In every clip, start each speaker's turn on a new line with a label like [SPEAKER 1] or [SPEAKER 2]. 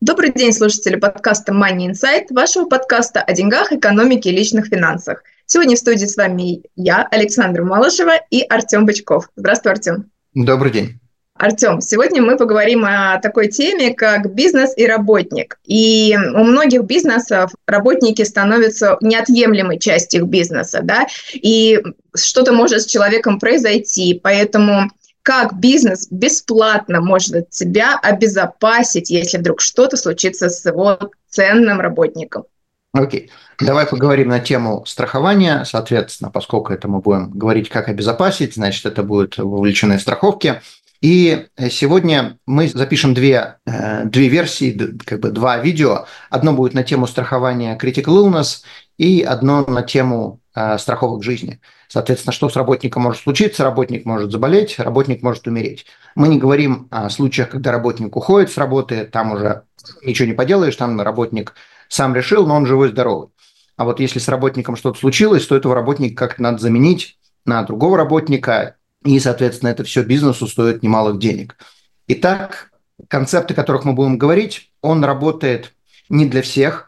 [SPEAKER 1] Добрый день, слушатели подкаста Money Insight, вашего подкаста о деньгах, экономике и личных финансах. Сегодня в студии с вами я, Александра Малышева и Артем Бычков. Здравствуй, Артем.
[SPEAKER 2] Добрый день.
[SPEAKER 1] Артем, сегодня мы поговорим о такой теме, как бизнес и работник. И у многих бизнесов работники становятся неотъемлемой частью их бизнеса, да, и что-то может с человеком произойти, поэтому как бизнес бесплатно может себя обезопасить, если вдруг что-то случится с его ценным работником.
[SPEAKER 2] Окей, okay. давай поговорим на тему страхования. Соответственно, поскольку это мы будем говорить, как обезопасить, значит, это будут вовлеченные страховки. И сегодня мы запишем две, э, две версии, как бы два видео. Одно будет на тему страхования Critical Illness и одно на тему страховок жизни. Соответственно, что с работником может случиться? Работник может заболеть, работник может умереть. Мы не говорим о случаях, когда работник уходит с работы, там уже ничего не поделаешь, там работник сам решил, но он живой-здоровый. А вот если с работником что-то случилось, то этого работника как-то надо заменить на другого работника, и, соответственно, это все бизнесу стоит немалых денег. Итак, концепты, о которых мы будем говорить, он работает не для всех, Э,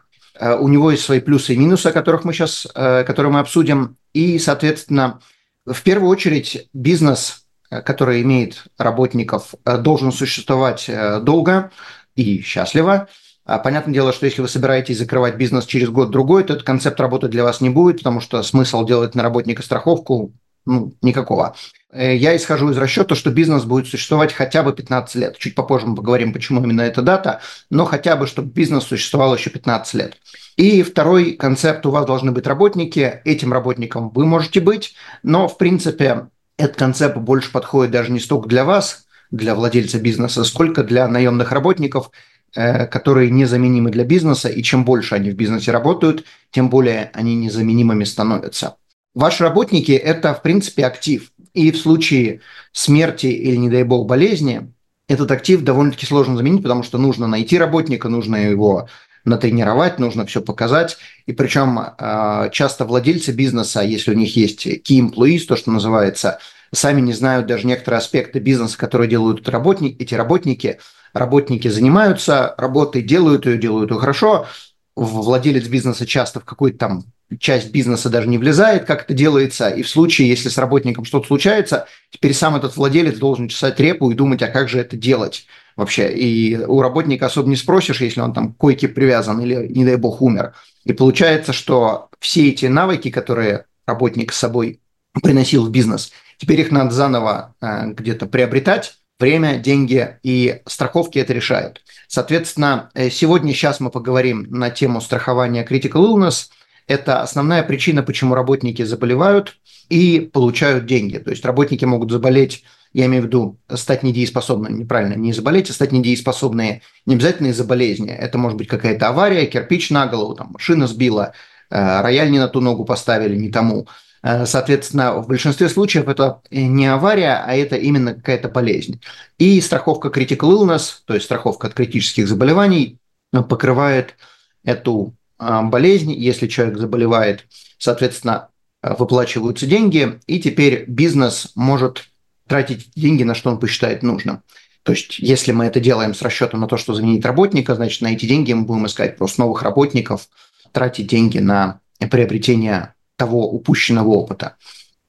[SPEAKER 2] у него есть свои плюсы и минусы, о которых мы сейчас, э, которые мы обсудим. И, соответственно, в первую очередь бизнес, э, который имеет работников, должен существовать долго и счастливо. А, понятное дело, что если вы собираетесь закрывать бизнес через год-другой, то этот концепт работать для вас не будет, потому что смысл делать на работника страховку ну, никакого. Э, я исхожу из расчета, что бизнес будет существовать хотя бы 15 лет. Чуть попозже мы поговорим, почему именно эта дата, но хотя бы, чтобы бизнес существовал еще 15 лет. И второй концепт, у вас должны быть работники, этим работником вы можете быть, но, в принципе, этот концепт больше подходит даже не столько для вас, для владельца бизнеса, сколько для наемных работников, э, которые незаменимы для бизнеса, и чем больше они в бизнесе работают, тем более они незаменимыми становятся. Ваши работники – это, в принципе, актив. И в случае смерти или, не дай бог, болезни, этот актив довольно-таки сложно заменить, потому что нужно найти работника, нужно его натренировать, нужно все показать. И причем а, часто владельцы бизнеса, если у них есть key employees, то, что называется, сами не знают даже некоторые аспекты бизнеса, которые делают работники, эти работники. Работники занимаются работой, делают ее, делают ее хорошо. Владелец бизнеса часто в какой-то там часть бизнеса даже не влезает, как это делается, и в случае, если с работником что-то случается, теперь сам этот владелец должен чесать репу и думать, а как же это делать вообще. И у работника особо не спросишь, если он там к койке привязан или, не дай бог, умер. И получается, что все эти навыки, которые работник с собой приносил в бизнес, теперь их надо заново э, где-то приобретать, время, деньги и страховки это решают. Соответственно, э, сегодня, сейчас мы поговорим на тему страхования Critical Illness – это основная причина, почему работники заболевают и получают деньги. То есть работники могут заболеть, я имею в виду стать недееспособными, неправильно, не заболеть, а стать недееспособные не обязательно из-за болезни. Это может быть какая-то авария, кирпич на голову, там, машина сбила, э, рояль не на ту ногу поставили, не тому. Э, соответственно, в большинстве случаев это не авария, а это именно какая-то болезнь. И страховка Critical Illness, то есть страховка от критических заболеваний, покрывает эту болезнь, если человек заболевает, соответственно, а, выплачиваются деньги, и теперь бизнес может тратить деньги на что он посчитает нужным. То есть, если мы это делаем с расчетом на то, что заменить работника, значит, на эти деньги мы будем искать просто новых работников, тратить деньги на приобретение того упущенного опыта.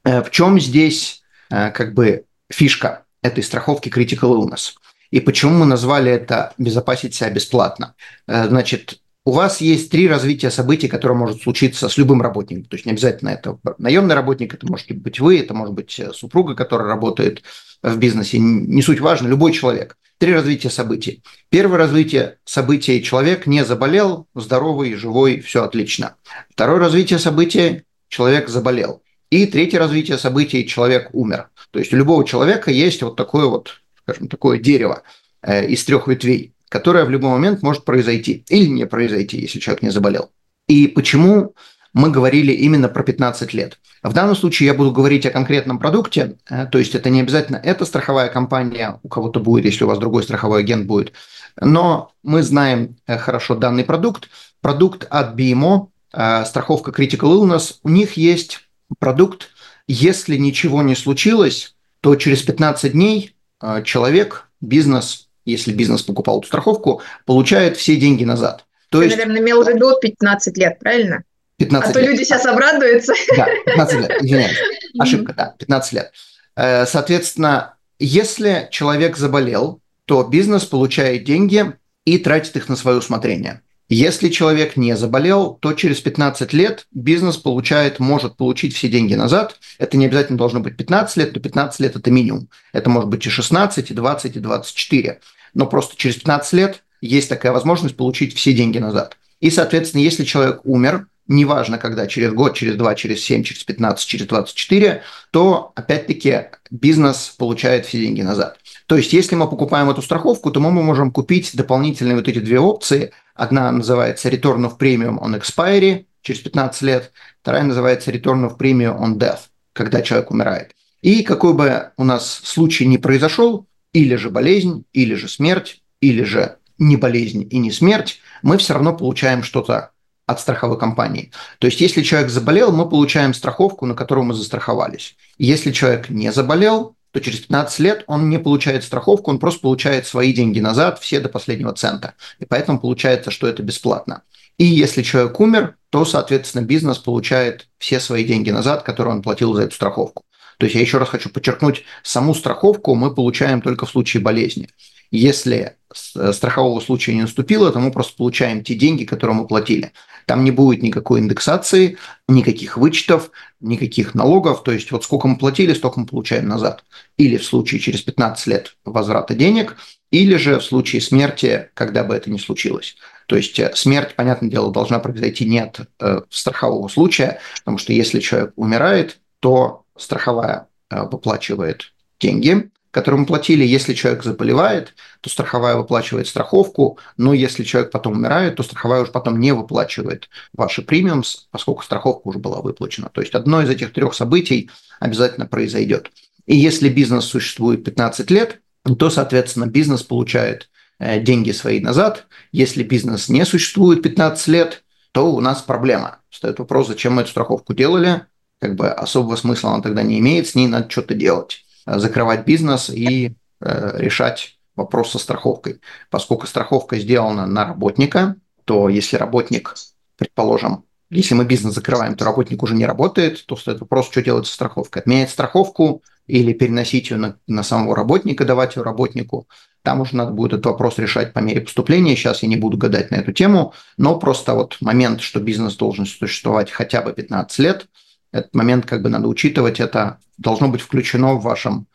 [SPEAKER 2] Э, в чем здесь э, как бы фишка этой страховки Critical Illness? И почему мы назвали это «безопасить себя бесплатно»? Э, значит, у вас есть три развития событий, которые может случиться с любым работником. То есть не обязательно это наемный работник, это может быть вы, это может быть э, супруга, которая работает в бизнесе. Не суть важно, любой человек. Три развития событий. Первое развитие событий – человек не заболел, здоровый, живой, все отлично. Второе развитие событий – человек заболел. И третье развитие событий – человек умер. То есть у любого человека есть вот такое вот, скажем, такое дерево э, из трех ветвей которая в любой момент может произойти или не произойти, если человек не заболел. И почему мы говорили именно про 15 лет. В данном случае я буду говорить о конкретном продукте, э, то есть это не обязательно эта страховая компания, у кого-то будет, если у вас другой страховой агент будет, но мы знаем э, хорошо данный продукт. Продукт от BMO, э, страховка Critical Illness, у них есть продукт, если ничего не случилось, то через 15 дней человек, бизнес, если бизнес покупал эту страховку, получает все деньги назад.
[SPEAKER 1] То Ты, есть... наверное, имел в виду 15 лет, правильно? 15 а то люди сейчас обрадуются.
[SPEAKER 2] Да, 15 лет, извиняюсь. Ошибка, да, 15 лет. Э, соответственно, если человек заболел, то бизнес получает деньги и тратит их на свое усмотрение. Если человек не заболел, то через 15 лет бизнес получает, может получить все деньги назад. Это не обязательно должно быть 15 лет, но 15 лет – это минимум. Это может быть и 16, и 20, и 24. Но просто через 15 лет есть такая возможность получить все деньги назад. И, соответственно, если человек умер, неважно когда, через год, через два, через семь, через 15, через 24, то, опять-таки, бизнес получает все деньги назад. То есть, если мы покупаем эту страховку, то мы можем купить дополнительные вот эти две опции. Одна называется Return of Premium on Expiry через 15 лет, вторая называется Return of Premium on Death, когда человек умирает. И какой бы у нас случай ни произошел, или же болезнь, или же смерть, или же не болезнь и не смерть, мы все равно получаем что-то от страховой компании. То есть, если человек заболел, мы получаем страховку, на которую мы застраховались. Если человек не заболел, то через 15 лет он не получает страховку, он просто получает свои деньги назад, все до последнего цента. И поэтому получается, что это бесплатно. И если человек умер, то, соответственно, бизнес получает все свои деньги назад, которые он платил за эту страховку. То есть я еще раз хочу подчеркнуть, саму страховку мы получаем только в случае болезни. Если э, страхового случая не наступило, то мы просто получаем те деньги, которые мы платили. Там не будет никакой индексации, никаких вычетов, никаких налогов. То есть вот сколько мы платили, столько мы получаем назад. Или в случае через 15 лет возврата денег, или же в случае смерти, когда бы это ни случилось. То есть э, смерть, понятное дело, должна произойти не от э, страхового случая, потому что если человек умирает, то страховая э, выплачивает деньги, которые мы платили. Если человек заболевает, то страховая выплачивает страховку, но если человек потом умирает, то страховая уже потом не выплачивает ваши премиум, поскольку страховка уже была выплачена. То есть одно из этих трех событий обязательно произойдет. И если бизнес существует 15 лет, то, соответственно, бизнес получает э, деньги свои назад. Если бизнес не существует 15 лет, то у нас проблема. Встает вопрос, зачем мы эту страховку делали, как бы особого смысла она тогда не имеет, с ней надо что-то делать. Э, закрывать бизнес и э, решать вопрос со страховкой. Поскольку страховка сделана на работника, то если работник, предположим, если мы бизнес закрываем, то работник уже не работает, то стоит вопрос, что делать со страховкой. Отменять страховку или переносить ее на, на самого работника, давать ее работнику. Там уже надо будет этот вопрос решать по мере поступления. Сейчас я не буду гадать на эту тему, но просто вот момент, что бизнес должен существовать хотя бы 15 лет – этот момент как бы надо учитывать, это должно быть включено в вашем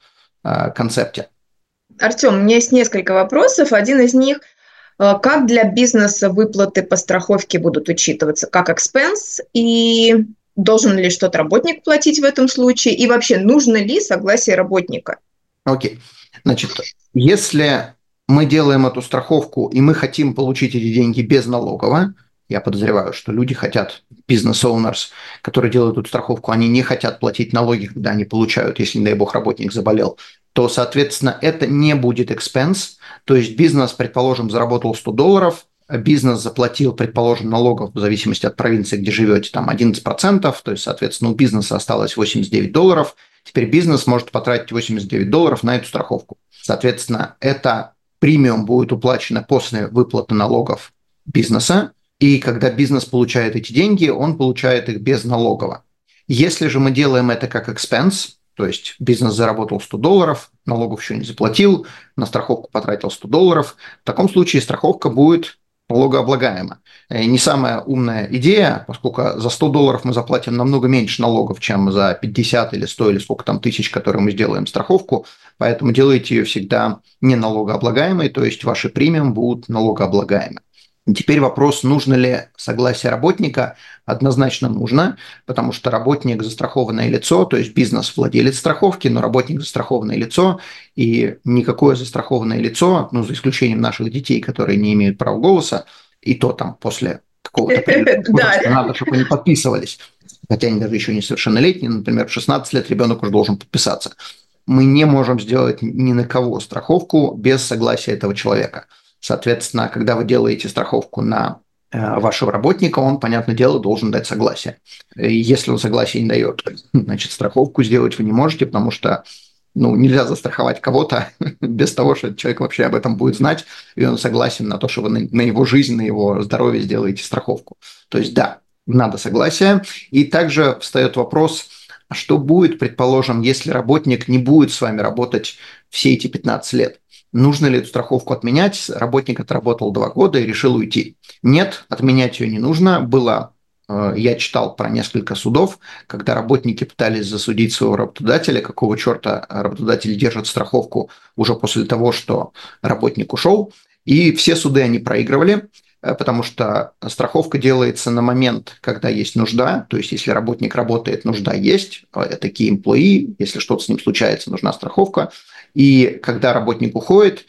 [SPEAKER 2] э, концепте.
[SPEAKER 1] Артем, у меня есть несколько вопросов. Один из них э, как для бизнеса выплаты по страховке будут учитываться как экспенс и должен ли что-то работник платить в этом случае и вообще нужно ли согласие работника?
[SPEAKER 2] Окей. Okay. Значит, если мы делаем эту страховку и мы хотим получить эти деньги без налогового, я подозреваю, что люди хотят, бизнес-оунерс, которые делают эту страховку, они не хотят платить налоги, когда они получают, если, не дай бог, работник заболел, то, соответственно, это не будет экспенс. То есть бизнес, предположим, заработал 100 долларов, бизнес заплатил, предположим, налогов в зависимости от провинции, где живете, там 11%, то есть, соответственно, у бизнеса осталось 89 долларов, теперь бизнес может потратить 89 долларов на эту страховку. Соответственно, это премиум будет уплачено после выплаты налогов бизнеса, и когда бизнес получает эти деньги, он получает их без налогово. Если же мы делаем это как expense, то есть бизнес заработал 100 долларов, налогов еще не заплатил, на страховку потратил 100 долларов, в таком случае страховка будет налогооблагаема. Э, не самая умная идея, поскольку за 100 долларов мы заплатим намного меньше налогов, чем за 50 или 100 или сколько там тысяч, которые мы сделаем страховку, поэтому делайте ее всегда не налогооблагаемой, то есть ваши премиум будут налогооблагаемы. Теперь вопрос, нужно ли согласие работника, однозначно нужно, потому что работник – застрахованное лицо, то есть бизнес – владелец страховки, но работник – застрахованное лицо, и никакое застрахованное лицо, ну, за исключением наших детей, которые не имеют права голоса, и то там после какого-то возраста надо, чтобы они подписывались, хотя они даже еще не совершеннолетние, например, в 16 лет ребенок уже должен подписаться. Мы не можем сделать ни на кого страховку без согласия этого человека – Соответственно, когда вы делаете страховку на э, вашего работника, он, понятное дело, должен дать согласие. Если он согласие не дает, значит, страховку сделать вы не можете, потому что ну, нельзя застраховать кого-то без того, что человек вообще об этом будет знать, и он согласен на то, что вы на, его жизнь, на его здоровье сделаете страховку. То есть, да, надо согласие. И также встает вопрос, а что будет, предположим, если работник не будет с вами работать все эти 15 лет? Нужно ли эту страховку отменять? Работник отработал два года и решил уйти. Нет, отменять ее не нужно. Было э, я читал про несколько судов, когда работники пытались засудить своего работодателя, какого черта работодатель держит страховку уже после того, что работник ушел. И все суды они проигрывали, э, потому что страховка делается на момент, когда есть нужда, то есть если работник работает, нужда есть, э, такие employee, если что-то с ним случается, нужна страховка. И когда работник уходит,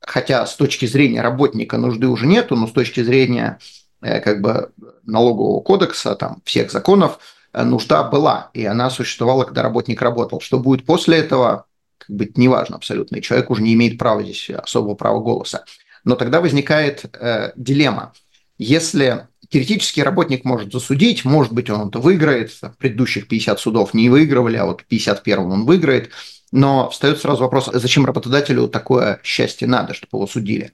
[SPEAKER 2] хотя с точки зрения работника нужды уже нету, но с точки зрения э, как бы налогового кодекса, там, всех законов, э, нужда была, и она существовала, когда работник работал. Что будет после этого, как бы неважно абсолютно, и человек уже не имеет права здесь особого права голоса. Но тогда возникает э, дилемма. Если теоретически работник может засудить, может быть, он это выиграет, предыдущих 50 судов не выигрывали, а вот 51 он выиграет, но встает сразу вопрос, зачем работодателю такое счастье надо, чтобы его судили.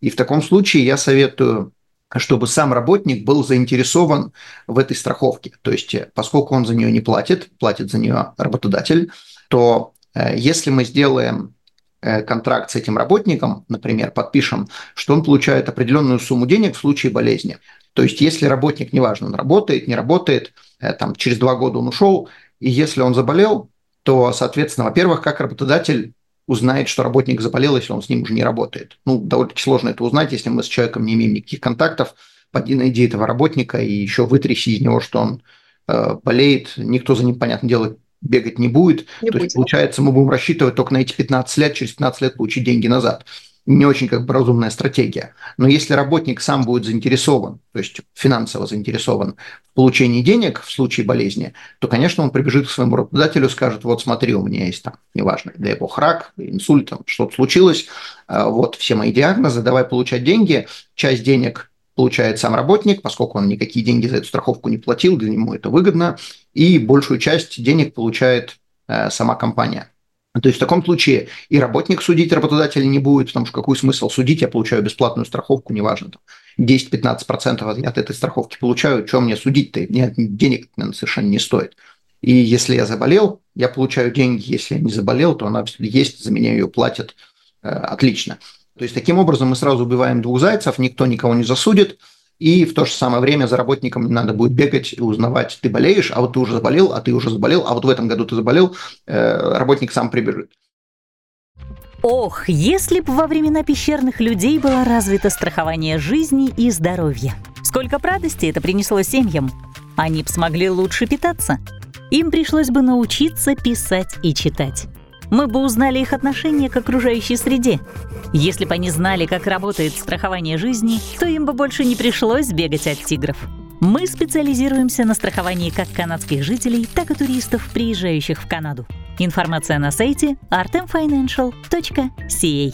[SPEAKER 2] И в таком случае я советую чтобы сам работник был заинтересован в этой страховке. То есть, поскольку он за нее не платит, платит за нее работодатель, то э, если мы сделаем э, контракт с этим работником, например, подпишем, что он получает определенную сумму денег в случае болезни. То есть, если работник, неважно, он работает, не работает, э, там, через два года он ушел, и если он заболел, то, соответственно, во-первых, как работодатель узнает, что работник заболел, если он с ним уже не работает. Ну, довольно сложно это узнать, если мы с человеком не имеем никаких контактов. Поди найди этого работника и еще вытряси из него, что он э, болеет. Никто за ним, понятное дело, бегать не будет. Не То будет. есть, получается, мы будем рассчитывать только на эти 15 лет, через 15 лет получить деньги назад не очень как бы разумная стратегия. Но если работник сам будет заинтересован, то есть финансово заинтересован в получении денег в случае болезни, то, конечно, он прибежит к своему работодателю скажет, вот смотри, у меня есть там, неважно, дай бог, рак, инсульт, там, что-то случилось, а, вот все мои диагнозы, давай получать деньги, часть денег получает сам работник, поскольку он никакие деньги за эту страховку не платил, для него это выгодно, и большую часть денег получает э, сама компания. То есть в таком случае и работник судить работодателя не будет, потому что какой смысл судить, я получаю бесплатную страховку, неважно, там 10-15% от этой страховки получаю, что мне судить-то, мне денег наверное, совершенно не стоит. И если я заболел, я получаю деньги, если я не заболел, то она есть, за меня ее платят, э, отлично. То есть таким образом мы сразу убиваем двух зайцев, никто никого не засудит, и в то же самое время за работником не надо будет бегать и узнавать, ты болеешь, а вот ты уже заболел, а ты уже заболел, а вот в этом году ты заболел, э, работник сам прибежит.
[SPEAKER 3] Ох, если бы во времена пещерных людей было развито страхование жизни и здоровья. Сколько б радости это принесло семьям. Они бы смогли лучше питаться. Им пришлось бы научиться писать и читать мы бы узнали их отношение к окружающей среде. Если бы они знали, как работает страхование жизни, то им бы больше не пришлось бегать от тигров. Мы специализируемся на страховании как канадских жителей, так и туристов, приезжающих в Канаду. Информация на сайте artemfinancial.ca.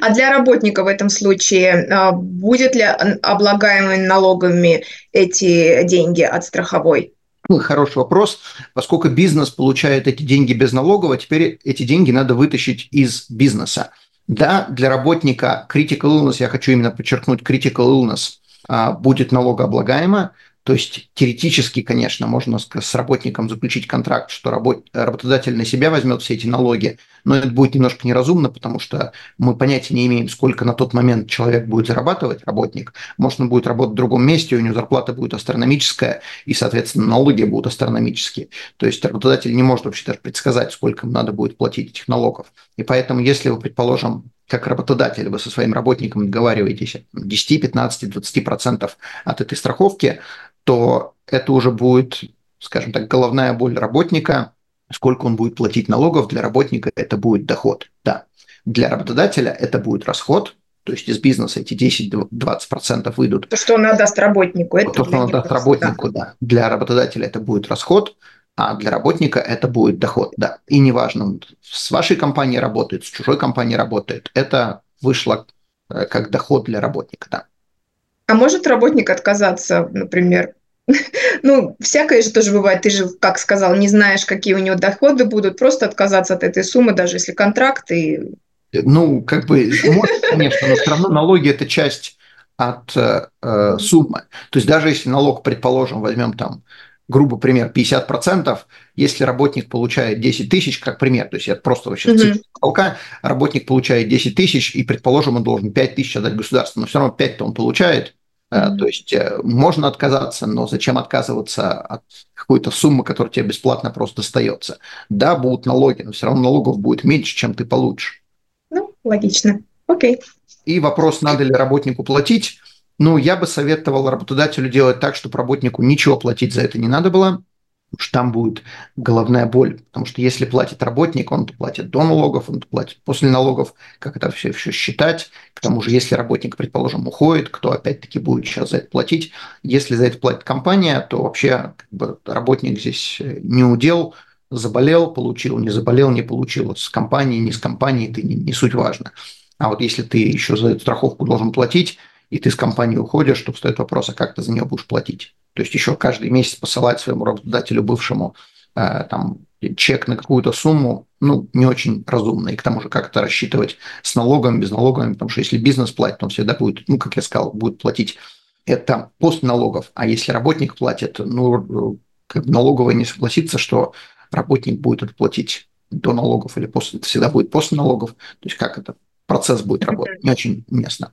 [SPEAKER 1] А для работника в этом случае а, будет ли облагаемыми налогами эти деньги от страховой?
[SPEAKER 2] Ну, хороший вопрос. Поскольку бизнес получает эти деньги без налогов, теперь эти деньги надо вытащить из бизнеса. Да, для работника critical illness, я хочу именно подчеркнуть, critical illness а, будет налогооблагаемо, то есть теоретически, конечно, можно с работником заключить контракт, что работодатель на себя возьмет все эти налоги, но это будет немножко неразумно, потому что мы понятия не имеем, сколько на тот момент человек будет зарабатывать, работник. Может, он будет работать в другом месте, у него зарплата будет астрономическая, и, соответственно, налоги будут астрономические. То есть работодатель не может вообще даже предсказать, сколько ему надо будет платить этих налогов. И поэтому, если вы, предположим, как работодатель, вы со своим работником договариваетесь 10, 15, 20 процентов от этой страховки, то это уже будет, скажем так, головная боль работника, сколько он будет платить налогов, для работника это будет доход, да. Для работодателя это будет расход, то есть из бизнеса эти 10-20% выйдут.
[SPEAKER 1] То, что он отдаст работнику.
[SPEAKER 2] Это то, что он отдаст работнику, да. да. Для работодателя это будет расход, а для работника это будет доход, да. И неважно, с вашей компанией работает, с чужой компанией работает, это вышло э, как доход для работника, да.
[SPEAKER 1] А может работник отказаться, например, ну, всякое же тоже бывает. Ты же, как сказал, не знаешь, какие у него доходы будут. Просто отказаться от этой суммы, даже если контракт и...
[SPEAKER 2] Ну, как бы, может, конечно, но все равно налоги – это часть от э, э суммы. То есть даже если налог, предположим, возьмем там, грубо пример, 50%, если работник получает 10 тысяч, как пример, то есть это просто вообще mm-hmm. цифра потолка, работник получает 10 тысяч, и, предположим, он должен 5 тысяч отдать государству, но все равно 5-то он получает. То есть э, можно отказаться, но зачем отказываться от какой-то суммы, которая тебе бесплатно просто достается? Да, будут налоги, но все равно налогов будет меньше, чем ты получишь.
[SPEAKER 1] Ну, логично. Окей.
[SPEAKER 2] И вопрос, надо ли работнику платить. Ну, я бы советовал работодателю делать так, чтобы работнику ничего платить за это не надо было что там будет головная боль. Потому что если платит работник, он платит до налогов, он платит после налогов, как это все, все считать. К тому же, если работник, предположим, уходит, кто опять-таки будет сейчас за это платить? Если за это платит компания, то вообще как бы, работник здесь э, не удел, заболел, получил, не заболел, не получил. С компанией, не с компанией, это не, не суть важно. А вот если ты еще за эту страховку должен платить, и ты с компании уходишь, то встает вопрос, а как ты за нее будешь платить? То есть еще каждый месяц посылать своему работодателю бывшему э, там чек на какую-то сумму, ну, не очень разумно. И к тому же как это рассчитывать с налогом, без налогами, потому что если бизнес платит, он всегда будет, ну, как я сказал, будет платить это после налогов. А если работник платит, ну, как налоговая не согласится, что работник будет это платить до налогов или после, это всегда будет после налогов. То есть как это процесс будет работать, не очень уместно.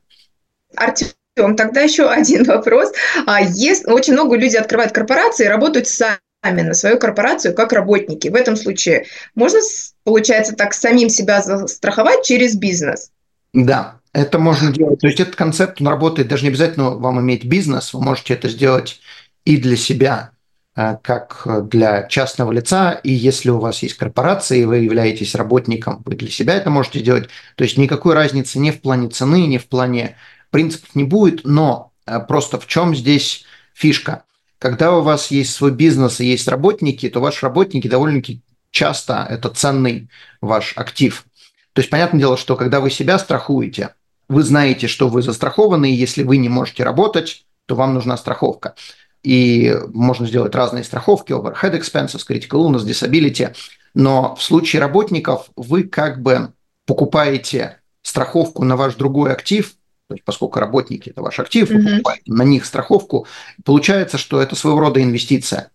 [SPEAKER 1] Артем, тогда еще один вопрос. А есть, очень много людей открывают корпорации и работают сами на свою корпорацию как работники. В этом случае можно, получается, так самим себя застраховать через бизнес?
[SPEAKER 2] Да, это можно делать. То есть этот концепт, он работает, даже не обязательно вам иметь бизнес, вы можете это сделать и для себя, э, как для частного лица, и если у вас есть корпорация, и вы являетесь работником, вы для себя это можете делать. То есть никакой разницы не в плане цены, не в плане принципов не будет, но э, просто в чем здесь фишка? Когда у вас есть свой бизнес и есть работники, то ваши работники довольно-таки часто это ценный ваш актив. То есть, понятное дело, что когда вы себя страхуете, вы знаете, что вы застрахованы, и если вы не можете работать, то вам нужна страховка. И можно сделать разные страховки, overhead expenses, critical illness, disability. Но в случае работников вы как бы покупаете страховку на ваш другой актив, есть поскольку работники – это ваш актив, вы покупаете на них страховку, получается, что это своего рода инвестиция.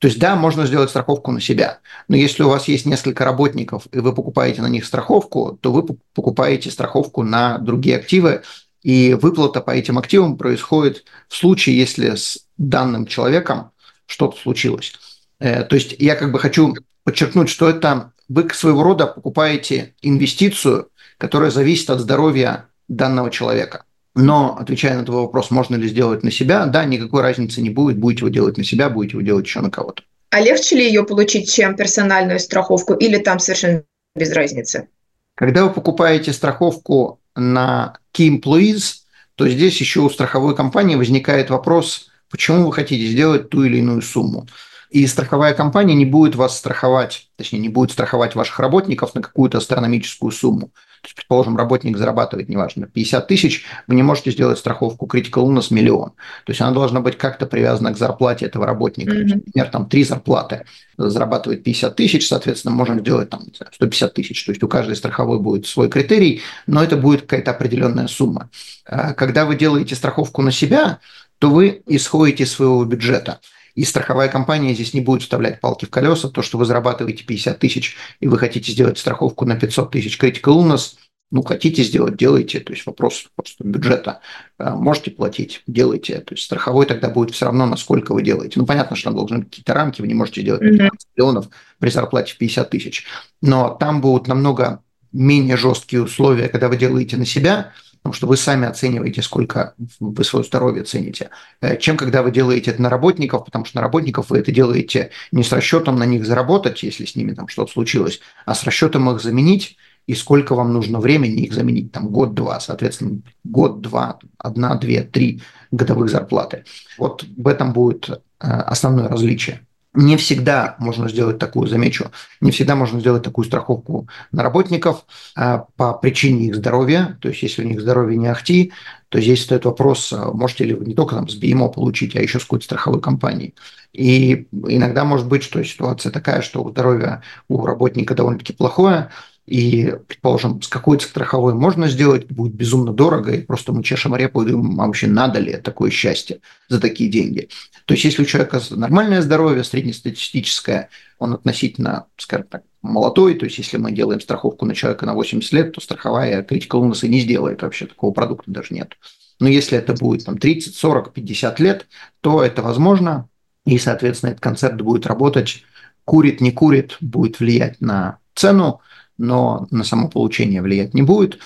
[SPEAKER 2] То есть, да, можно сделать страховку на себя, но если у вас есть несколько работников, и вы покупаете на них страховку, то вы покупаете страховку на другие активы, и выплата по этим активам происходит в случае, если с данным человеком что-то случилось. Э, то есть я как бы хочу подчеркнуть, что это вы своего рода покупаете инвестицию, которая зависит от здоровья данного человека. Но, отвечая на твой вопрос, можно ли сделать на себя, да, никакой разницы не будет, будете вы делать на себя, будете вы делать еще на кого-то.
[SPEAKER 1] А легче ли ее получить, чем персональную страховку, или там совершенно без разницы?
[SPEAKER 2] Когда вы покупаете страховку на Key Employees, то здесь еще у страховой компании возникает вопрос, почему вы хотите сделать ту или иную сумму. И страховая компания не будет вас страховать, точнее, не будет страховать ваших работников на какую-то астрономическую сумму. Есть, предположим, работник зарабатывает, неважно, 50 тысяч, вы не можете сделать страховку critical illness миллион. То есть она должна быть как-то привязана к зарплате этого работника. Mm-hmm. например, там три зарплаты зарабатывает 50 тысяч, соответственно, можем сделать там 150 тысяч. То есть у каждой страховой будет свой критерий, но это будет какая-то определенная сумма. А когда вы делаете страховку на себя, то вы исходите из своего бюджета. И страховая компания здесь не будет вставлять палки в колеса. То, что вы зарабатываете 50 тысяч, и вы хотите сделать страховку на 500 тысяч critical illness, ну, хотите сделать, делайте. То есть вопрос просто бюджета. А, можете платить, делайте. То есть страховой тогда будет все равно, насколько вы делаете. Ну, понятно, что там должны быть какие-то рамки, вы не можете делать 15 mm-hmm. миллионов при зарплате в 50 тысяч. Но там будут намного менее жесткие условия, когда вы делаете на себя, потому что вы сами оцениваете, сколько вы свое здоровье цените, э, чем когда вы делаете это на работников, потому что на работников вы это делаете не с расчетом на них заработать, если с ними там что-то случилось, а с расчетом их заменить, и сколько вам нужно времени их заменить, там год-два, соответственно, год-два, одна, две, три годовых зарплаты. Вот в этом будет э, основное различие. Не всегда можно сделать такую, замечу, не всегда можно сделать такую страховку на работников а, по причине их здоровья. То есть, если у них здоровье не ахти, то здесь стоит вопрос, а можете ли вы не только там с БИМО получить, а еще с какой-то страховой компанией. И иногда может быть, что ситуация такая, что здоровье у работника довольно-таки плохое, и, предположим, с какой-то страховой можно сделать, будет безумно дорого, и просто мы чешем репу и думаем, а вообще надо ли такое счастье за такие деньги. То есть, если у человека нормальное здоровье, среднестатистическое, он относительно, скажем так, молодой, то есть если мы делаем страховку на человека на 80 лет, то страховая критикал illness не сделает вообще, такого продукта даже нет. Но если это будет там 30, 40, 50 лет, то это возможно, и, соответственно, этот концепт будет работать, курит, не курит, будет влиять на цену, но на само получение влиять не будет.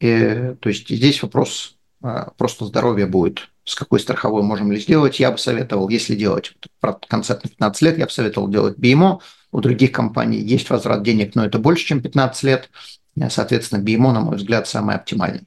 [SPEAKER 2] И, то есть здесь вопрос а, просто здоровья будет, с какой страховой можем ли сделать. Я бы советовал, если делать концепт на 15 лет, я бы советовал делать BMO. У других компаний есть возврат денег, но это больше, чем 15 лет. Соответственно, BMO, на мой взгляд, самый оптимальный.